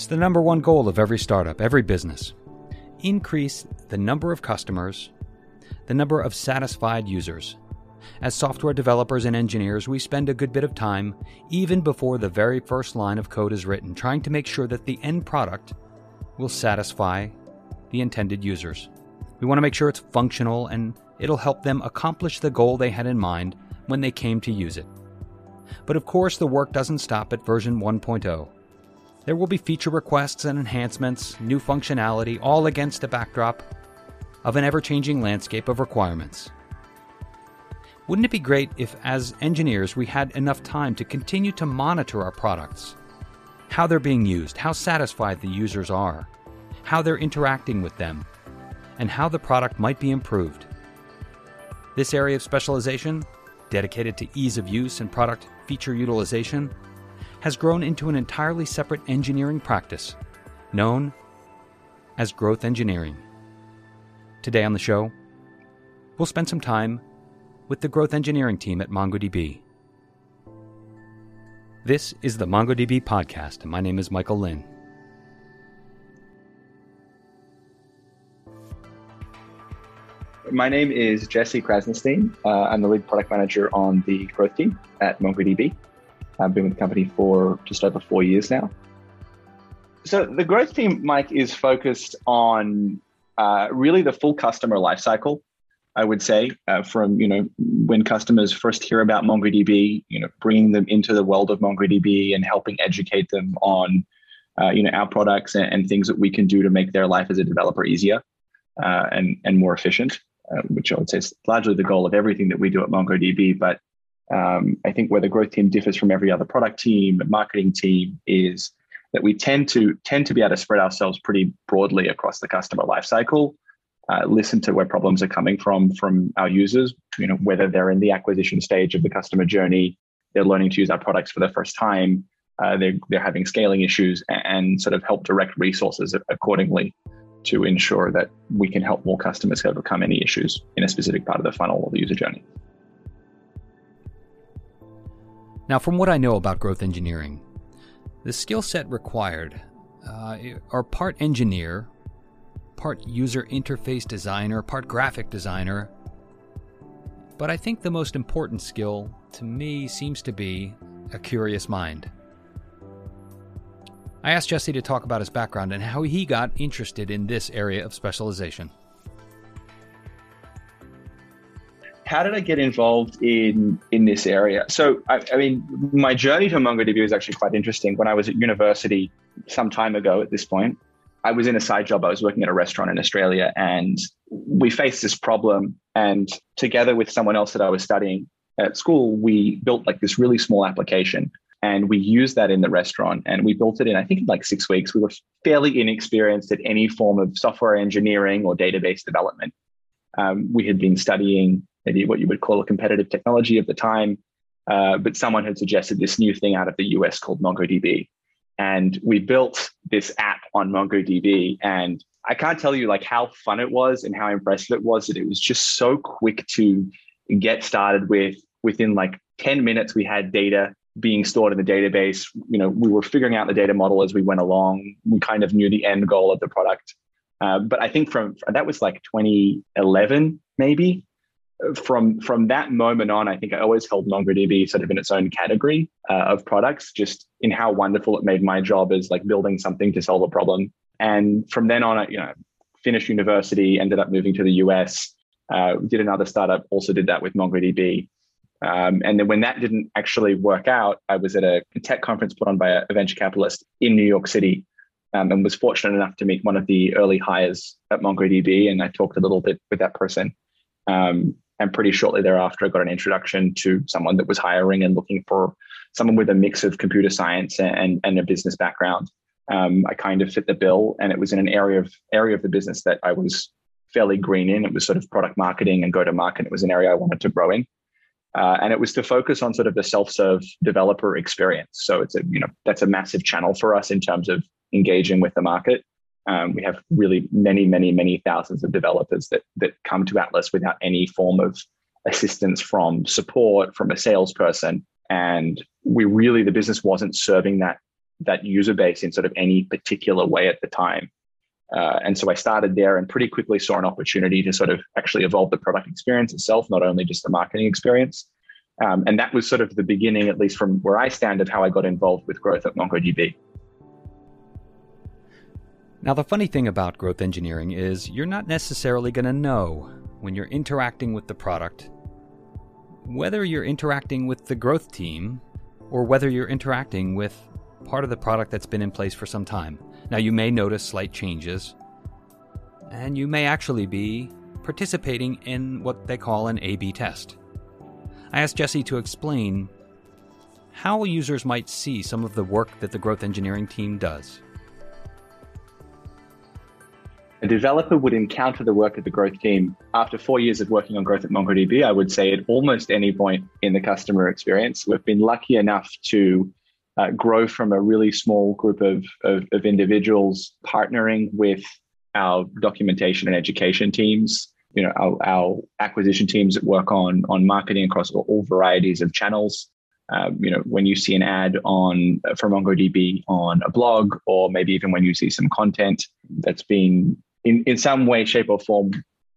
It's the number one goal of every startup, every business. Increase the number of customers, the number of satisfied users. As software developers and engineers, we spend a good bit of time, even before the very first line of code is written, trying to make sure that the end product will satisfy the intended users. We want to make sure it's functional and it'll help them accomplish the goal they had in mind when they came to use it. But of course, the work doesn't stop at version 1.0. There will be feature requests and enhancements, new functionality, all against a backdrop of an ever changing landscape of requirements. Wouldn't it be great if, as engineers, we had enough time to continue to monitor our products? How they're being used, how satisfied the users are, how they're interacting with them, and how the product might be improved. This area of specialization, dedicated to ease of use and product feature utilization, has grown into an entirely separate engineering practice known as growth engineering. Today on the show, we'll spend some time with the growth engineering team at MongoDB. This is the MongoDB podcast, and my name is Michael Lynn. My name is Jesse Krasnostein. Uh, I'm the lead product manager on the growth team at MongoDB. I've been with the company for just over four years now. So the growth team, Mike, is focused on uh, really the full customer lifecycle. I would say uh, from you know when customers first hear about MongoDB, you know, bringing them into the world of MongoDB and helping educate them on uh, you know our products and, and, things that we can do to make their life as a developer easier uh, and and more efficient, uh, which I would say is largely the goal of everything that we do at MongoDB. But um, I think where the growth team differs from every other product team marketing team is that we tend to tend to be able to spread ourselves pretty broadly across the customer lifecycle. Uh, listen to where problems are coming from from our users. You know whether they're in the acquisition stage of the customer journey, they're learning to use our products for the first time, uh, they're they're having scaling issues, and, and sort of help direct resources accordingly to ensure that we can help more customers overcome any issues in a specific part of the funnel or the user journey. Now, from what I know about growth engineering, the skill set required uh, are part engineer, part user interface designer, part graphic designer. But I think the most important skill to me seems to be a curious mind. I asked Jesse to talk about his background and how he got interested in this area of specialization. How did I get involved in in this area? So, I, I, mean, my journey to MongoDB was actually quite interesting. When I was at university some time ago, at this point, I was in a side job. I was working at a restaurant in Australia, and we faced this problem. And together with someone else that I was studying at school, we built like this really small application. And we used that in the restaurant, and we built it in I think in like six weeks. We were fairly inexperienced at any form of software engineering or database development. Um, we had been studying maybe what you would call a competitive technology of the time. Uh, but someone had suggested this new thing out of the US called MongoDB. And we built this app on MongoDB. And I can't tell you like how fun it was and how impressive it was that it was just so quick to get started with. Within like 10 minutes, we had data being stored in the database. You know, we were figuring out the data model as we went along. We kind of knew the end goal of the product. Uh, but I think from that was like 2011, maybe from from that moment on, I think I always held MongoDB sort of in its own category uh, of products, just in how wonderful it made my job as like building something to solve a problem. And from then on, I you know finished university, ended up moving to the US, uh, did another startup, also did that with MongoDB. Um, and then when that didn't actually work out, I was at a tech conference put on by a venture capitalist in New York City, um, and was fortunate enough to meet one of the early hires at MongoDB. And I talked a little bit with that person. Um, and pretty shortly thereafter, I got an introduction to someone that was hiring and looking for someone with a mix of computer science and, and a business background. Um, I kind of fit the bill, and it was in an area of area of the business that I was fairly green in. It was sort of product marketing and go to market. It was an area I wanted to grow in, uh, and it was to focus on sort of the self-serve developer experience. So it's a you know that's a massive channel for us in terms of engaging with the market. Um, we have really many, many, many thousands of developers that that come to Atlas without any form of assistance from support from a salesperson, and we really the business wasn't serving that that user base in sort of any particular way at the time. Uh, and so I started there and pretty quickly saw an opportunity to sort of actually evolve the product experience itself, not only just the marketing experience. Um, and that was sort of the beginning, at least from where I stand, of how I got involved with growth at MongoDB. Now, the funny thing about growth engineering is you're not necessarily going to know when you're interacting with the product whether you're interacting with the growth team or whether you're interacting with part of the product that's been in place for some time. Now, you may notice slight changes, and you may actually be participating in what they call an A B test. I asked Jesse to explain how users might see some of the work that the growth engineering team does. A developer would encounter the work of the growth team after four years of working on growth at MongoDB. I would say at almost any point in the customer experience, we've been lucky enough to uh, grow from a really small group of, of, of individuals partnering with our documentation and education teams you know our, our, acquisition teams that work on on marketing across all, varieties of channels um, you know when you see an ad on from mongodb on a blog or maybe even when you see some content that's been in, in some way shape or form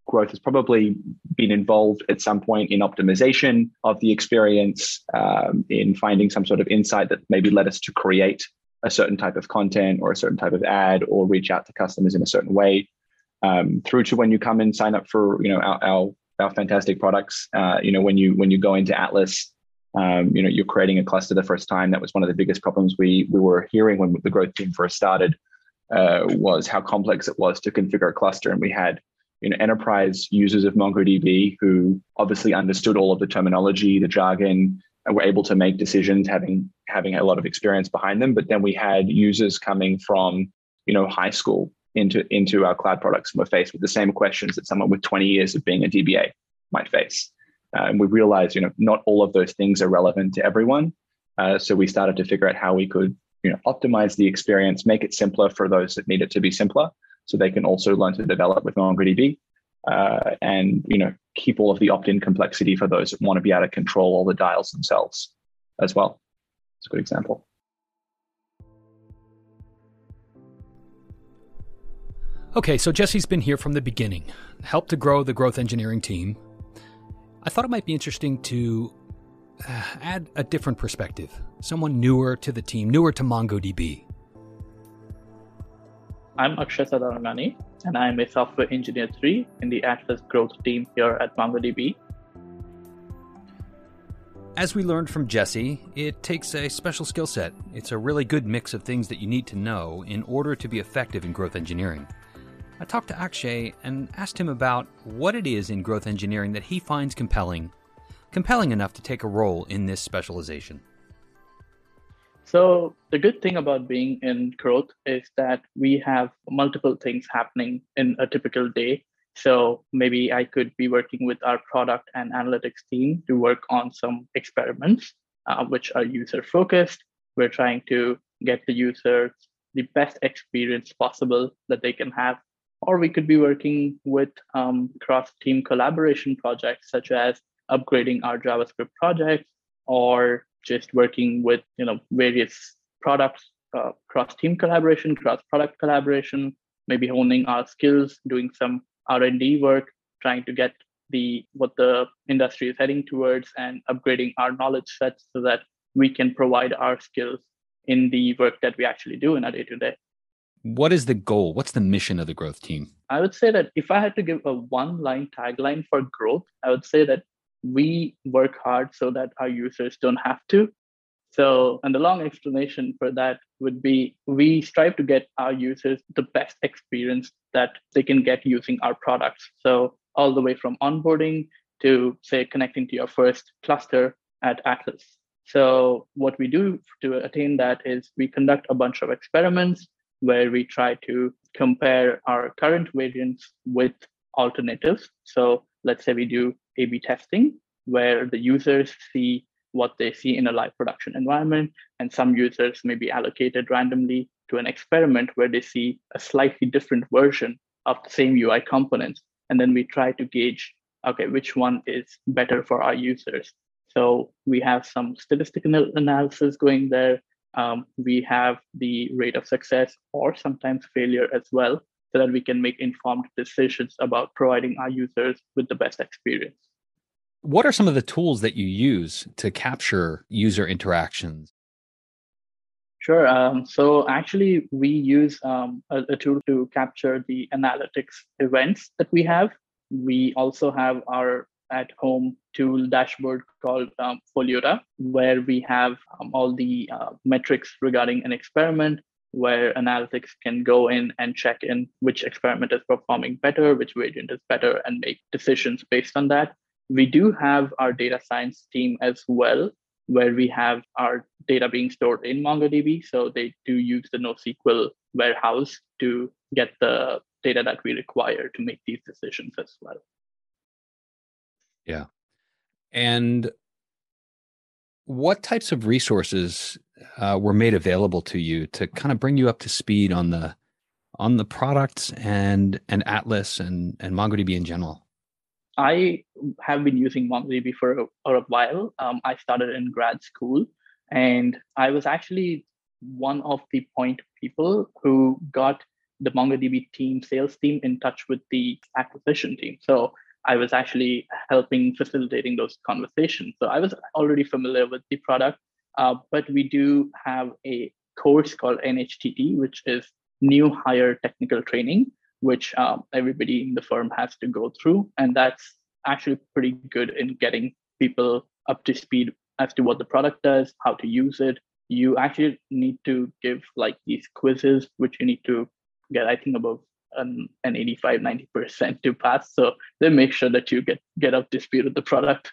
growth has probably been involved at some point in optimization of the experience, um, in finding some sort of insight that maybe led us to create a certain type of content or a certain type of ad or reach out to customers in a certain way. Um, through to when you come and sign up for you know our our, our fantastic products. Uh, you know when you when you go into Atlas, um, you know you're creating a cluster the first time. That was one of the biggest problems we we were hearing when the growth team first started. Uh, was how complex it was to configure a cluster, and we had you know, enterprise users of MongoDB who obviously understood all of the terminology, the jargon, and were able to make decisions having having a lot of experience behind them. But then we had users coming from, you know, high school into into our cloud products and were faced with the same questions that someone with 20 years of being a DBA might face. Uh, and we realized, you know, not all of those things are relevant to everyone. Uh, so we started to figure out how we could, you know, optimize the experience, make it simpler for those that need it to be simpler, so they can also learn to develop with MongoDB uh, and you know keep all of the opt-in complexity for those that want to be able to control all the dials themselves as well. It's a good example. Okay, so Jesse's been here from the beginning, helped to grow the growth engineering team. I thought it might be interesting to Uh, add a different perspective, someone newer to the team, newer to MongoDB. I'm Akshay Sadarangani, and I'm a software engineer 3 in the Atlas growth team here at MongoDB. As we learned from Jesse, it takes a special skill set. It's a really good mix of things that you need to know in order to be effective in growth engineering. I talked to Akshay and asked him about what it is in growth engineering that he finds compelling, compelling enough to take a role in this specialization. So the good thing about being in growth is that we have multiple things happening in a typical day. So maybe I could be working with our product and analytics team to work on some experiments, uh, which are user focused. We're trying to get the users the best experience possible that they can have. Or we could be working with um, cross team collaboration projects, such as upgrading our JavaScript projects or just working with you know various products, uh, cross team collaboration, cross product collaboration, maybe honing our skills, doing some R and D work, trying to get the what the industry is heading towards, and upgrading our knowledge sets so that we can provide our skills in the work that we actually do in our day to day. What is the goal? What's the mission of the growth team? I would say that if I had to give a one line tagline for growth, I would say that we work hard so that our users don't have to. So, and the long explanation for that would be we strive to get our users the best experience that they can get using our products. So, all the way from onboarding to, say, connecting to your first cluster at Atlas. So, what we do to attain that is we conduct a bunch of experiments where we try to compare our current variants with alternatives. So, let's say we do a B testing where the users see what they see in a live production environment, and some users may be allocated randomly to an experiment where they see a slightly different version of the same UI components. And then we try to gauge, okay, which one is better for our users. So we have some statistical analysis going there. um, we have the rate of success or sometimes failure as well, so that we can make informed decisions about providing our users with the best experience. What are some of the tools that you use to capture user interactions? Sure. Um, so actually, we use um, a, a, tool to capture the analytics events that we have. We also have our at-home tool dashboard called um, Foliota, where we have um, all the uh, metrics regarding an experiment, where analytics can go in and check in which experiment is performing better, which variant is better, and make decisions based on that. We do have our data science team as well, where we have our data being stored in MongoDB. So they do use the NoSQL warehouse to get the data that we require to make these decisions as well. Yeah. And what types of resources uh, were made available to you to kind of bring you up to speed on the on the products and and Atlas and and MongoDB in general? I have been using MongoDB for a, for a while. Um, I started in grad school, and I was actually one of the point people who got the MongoDB team, sales team, in touch with the acquisition team. So I was actually helping facilitating those conversations. So I was already familiar with the product, uh, but we do have a course called NHTT, which is New Hire Technical Training, which um, everybody in the firm has to go through. And that's actually pretty good in getting people up to speed as to what the product does, how to use it. You actually need to give like these quizzes, which you need to get, I think, above an, an 85, 90% to pass. So they make sure that you get, get up to speed with the product.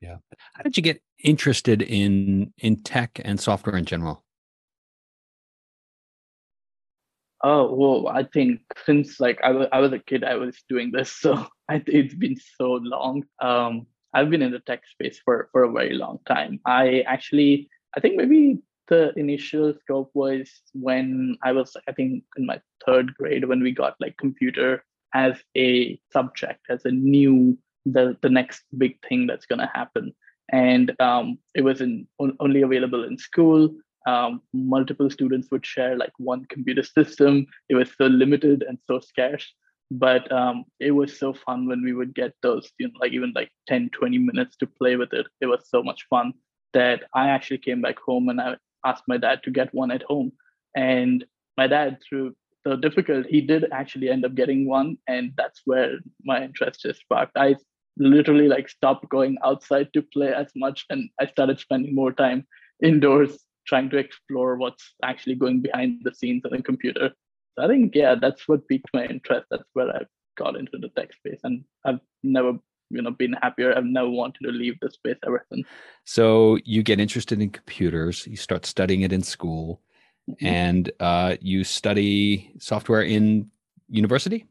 Yeah. How did you get interested in in tech and software in general? Oh well, I think since like I was I was a kid, I was doing this, so I, it's been so long. Um, I've been in the tech space for for a very long time. I actually, I think maybe the initial scope was when I was, I think, in my third grade when we got like computer as a subject, as a new the the next big thing that's gonna happen, and um, it was in only available in school um, multiple students would share like one computer system. It was so limited and so scarce, but um, it was so fun when we would get those, you know, like even like 10, 20 minutes to play with it. It was so much fun that I actually came back home and I asked my dad to get one at home. And my dad, through the difficult, he did actually end up getting one. And that's where my interest just sparked. I literally like stopped going outside to play as much and I started spending more time indoors trying to explore what's actually going behind the scenes on the computer. So I think, yeah, that's what piqued my interest. That's where I got into the tech space. And I've never you know been happier i've never wanted to leave the space ever since so you get interested in computers you start studying it in school mm-hmm. and uh, you study software in university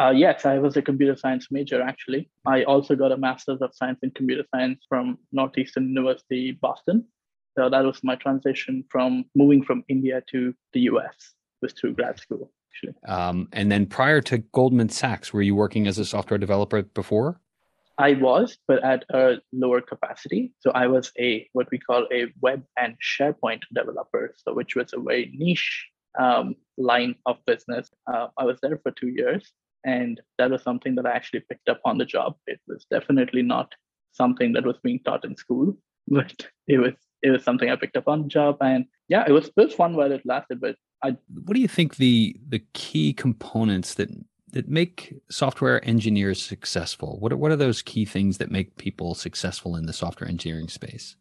uh, yes, I was a computer science major actually. I also got a master's of science in computer science from Northeastern University, Boston. So that was my transition from moving from India to the US, was through grad school actually. Um, and then prior to Goldman Sachs, were you working as a software developer before? I was, but at a lower capacity. So I was a what we call a web and SharePoint developer, so which was a very niche um, line of business. Uh, I was there for two years, and that was something that I actually picked up on the job. It was definitely not something that was being taught in school, but it was it was something I picked up on the job. And yeah, it was it was fun while it lasted. But I what do you think the the key components that that make software engineers successful? What are, what are those key things that make people successful in the software engineering space?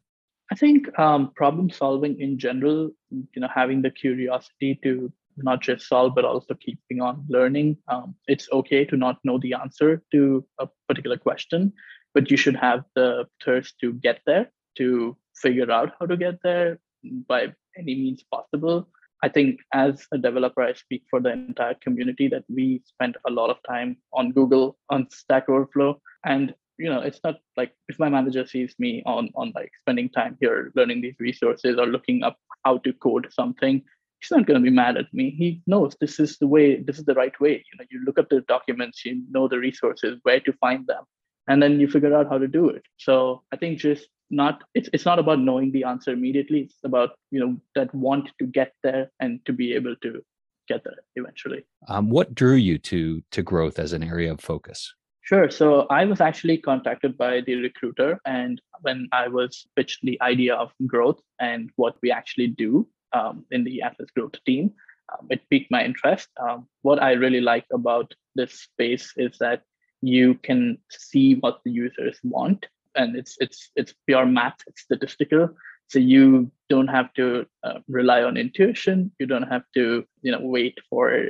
I think um, problem solving in general, you know, having the curiosity to not just solve but also keeping on learning. Um, it's okay to not know the answer to a particular question but you should have the thirst to get there to figure out how to get there by any means possible. I think as a developer i speak for the entire community that we spend a lot of time on google on stack overflow. And you know it's not like if my manager sees me on on like spending time here learning these resources or looking up how to code something he's not going to be mad at me. He knows this is the way, this is the right way. You know, you look up the documents, you know the resources, where to find them, and then you figure out how to do it. So I think just not it's it's not about knowing the answer immediately. It's about you know that want to get there and to be able to get there eventually. Um, what drew you to to growth as an area of focus? Sure. So I was actually contacted by the recruiter, and when I was pitched the idea of growth and what we actually do um, in the Atlas Growth team, um, it piqued my interest. Um, what I really like about this space is that you can see what the users want, and it's it's it's pure math, it's statistical. So you don't have to uh, rely on intuition. You don't have to you know wait for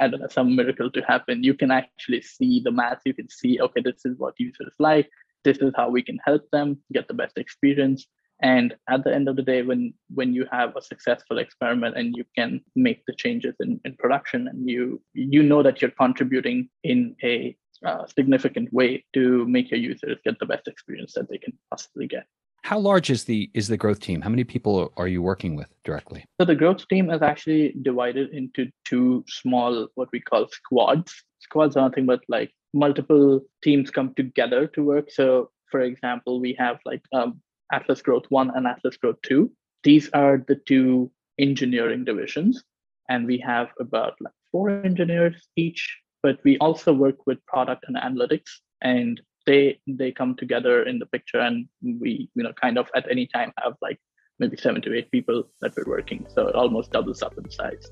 I don't know some miracle to happen. You can actually see the math. You can see okay, this is what users like. This is how we can help them get the best experience and at the end of the day when when you have a successful experiment and you can make the changes in, in production and you you know that you're contributing in a uh, significant way to make your users get the best experience that they can possibly get. How large is the is the growth team? How many people are you working with directly? So the growth team is actually divided into two small what we call squads. Squads are nothing but like multiple teams come together to work. So for example we have like um, Atlas Growth 1 and Atlas Growth 2. These are the two engineering divisions. And we have about like four engineers each, but we also work with product and analytics. And they they come together in the picture and we, you know, kind of at any time have like maybe seven to eight people that we're working. So it almost doubles up in size.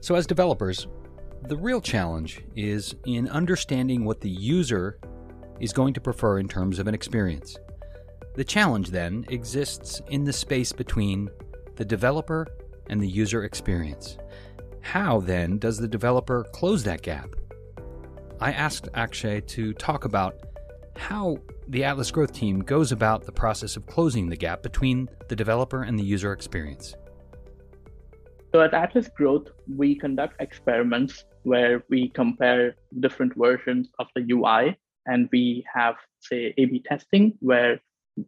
So as developers, the real challenge is in understanding what the user is going to prefer in terms of an experience. The challenge then exists in the space between the developer and the user experience. How then does the developer close that gap? I asked Akshay to talk about how the Atlas Growth team goes about the process of closing the gap between the developer and the user experience. So at Atlas Growth, we conduct experiments where we compare different versions of the UI and we have, say, A B testing where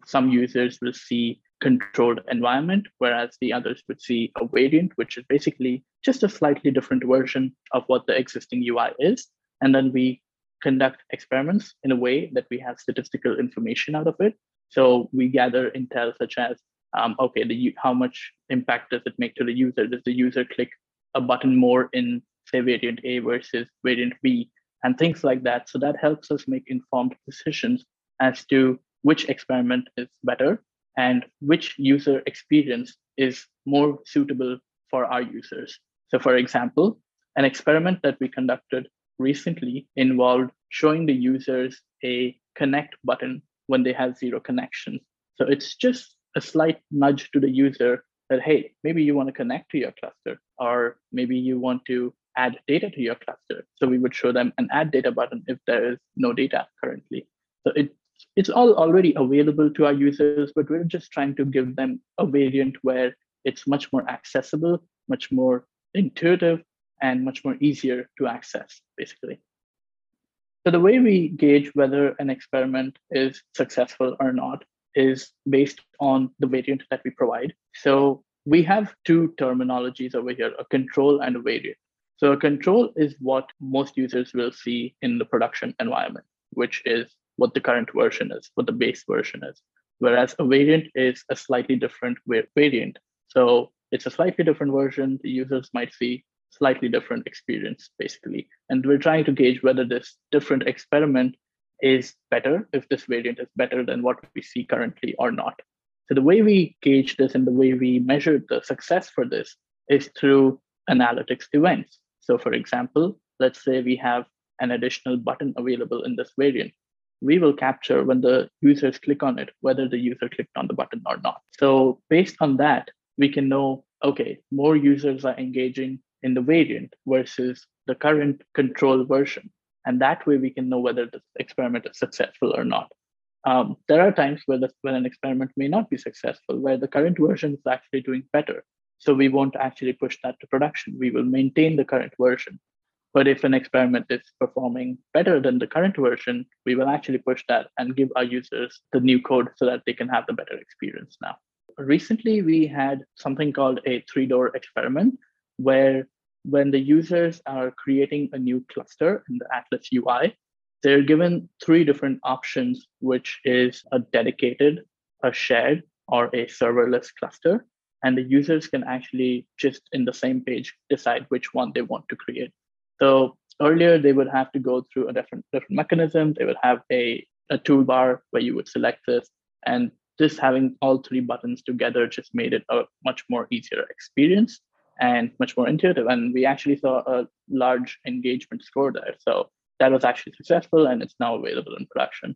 some users will see controlled environment, whereas the others would see a variant, which is basically just a slightly different version of what the existing UI is. And then we conduct experiments in a way that we have statistical information out of it. So we gather intel such as, um, okay, the, how much impact does it make to the user? Does the user click a button more in, say, variant A versus variant B? And things like that. So that helps us make informed decisions as to which experiment is better and which user experience is more suitable for our users. So, for example, an experiment that we conducted recently involved showing the users a connect button when they have zero connections. So, it's just a slight nudge to the user that, hey, maybe you want to connect to your cluster, or maybe you want to add data to your cluster. So, we would show them an add data button if there is no data currently. So, it it's all already available to our users, but we're just trying to give them a variant where it's much more accessible, much more intuitive, and much more easier to access, basically. So the way we gauge whether an experiment is successful or not is based on the variant that we provide. So we have two terminologies over here, a control and a variant. So a control is what most users will see in the production environment, which is what the current version is, what the base version is. Whereas a variant is a slightly different variant. So it's a slightly different version. The users might see slightly different experience, basically. And we're trying to gauge whether this different experiment is better, if this variant is better than what we see currently or not. So the way we gauge this and the way we measure the success for this is through analytics events. So for example, let's say we have an additional button available in this variant we will capture when the users click on it, whether the user clicked on the button or not. So based on that, we can know, okay, more users are engaging in the variant versus the current control version. And that way we can know whether the experiment is successful or not. Um, there are times where the, when an experiment may not be successful, where the current version is actually doing better. So we won't actually push that to production. We will maintain the current version but if an experiment is performing better than the current version, we will actually push that and give our users the new code so that they can have the better experience now. Recently, we had something called a three door experiment where when the users are creating a new cluster in the Atlas UI, they're given three different options, which is a dedicated, a shared, or a serverless cluster. And the users can actually just in the same page decide which one they want to create. So earlier they would have to go through a different different mechanism. They would have a, a toolbar where you would select this. And just having all three buttons together just made it a much more easier experience and much more intuitive. And we actually saw a large engagement score there. So that was actually successful and it's now available in production.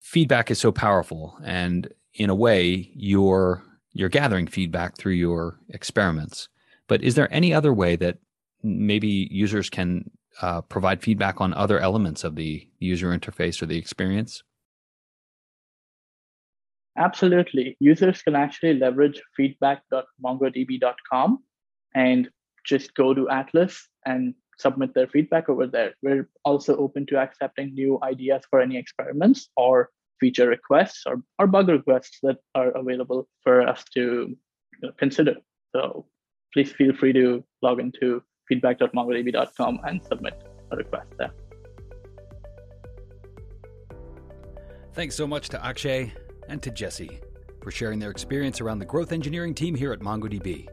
Feedback is so powerful. And in a way, you're you're gathering feedback through your experiments. But is there any other way that maybe users can uh, provide feedback on other elements of the user interface or the experience? Absolutely. Users can actually leverage feedback.mongodb.com and just go to Atlas and submit their feedback over there. We're also open to accepting new ideas for any experiments or feature requests or, or bug requests that are available for us to consider. So please feel free to log into feedback.mongodb.com and submit a request there. Thanks so much to Akshay and to Jesse for sharing their experience around the growth engineering team here at MongoDB.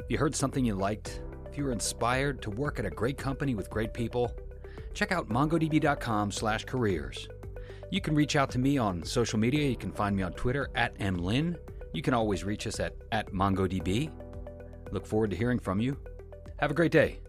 If you heard something you liked, if you were inspired to work at a great company with great people, check out mongodb.com/careers. You can reach out to me on social media. You can find me on Twitter at mlynn. You can always reach us at, at MongoDB. Look forward to hearing from you. Have a great day.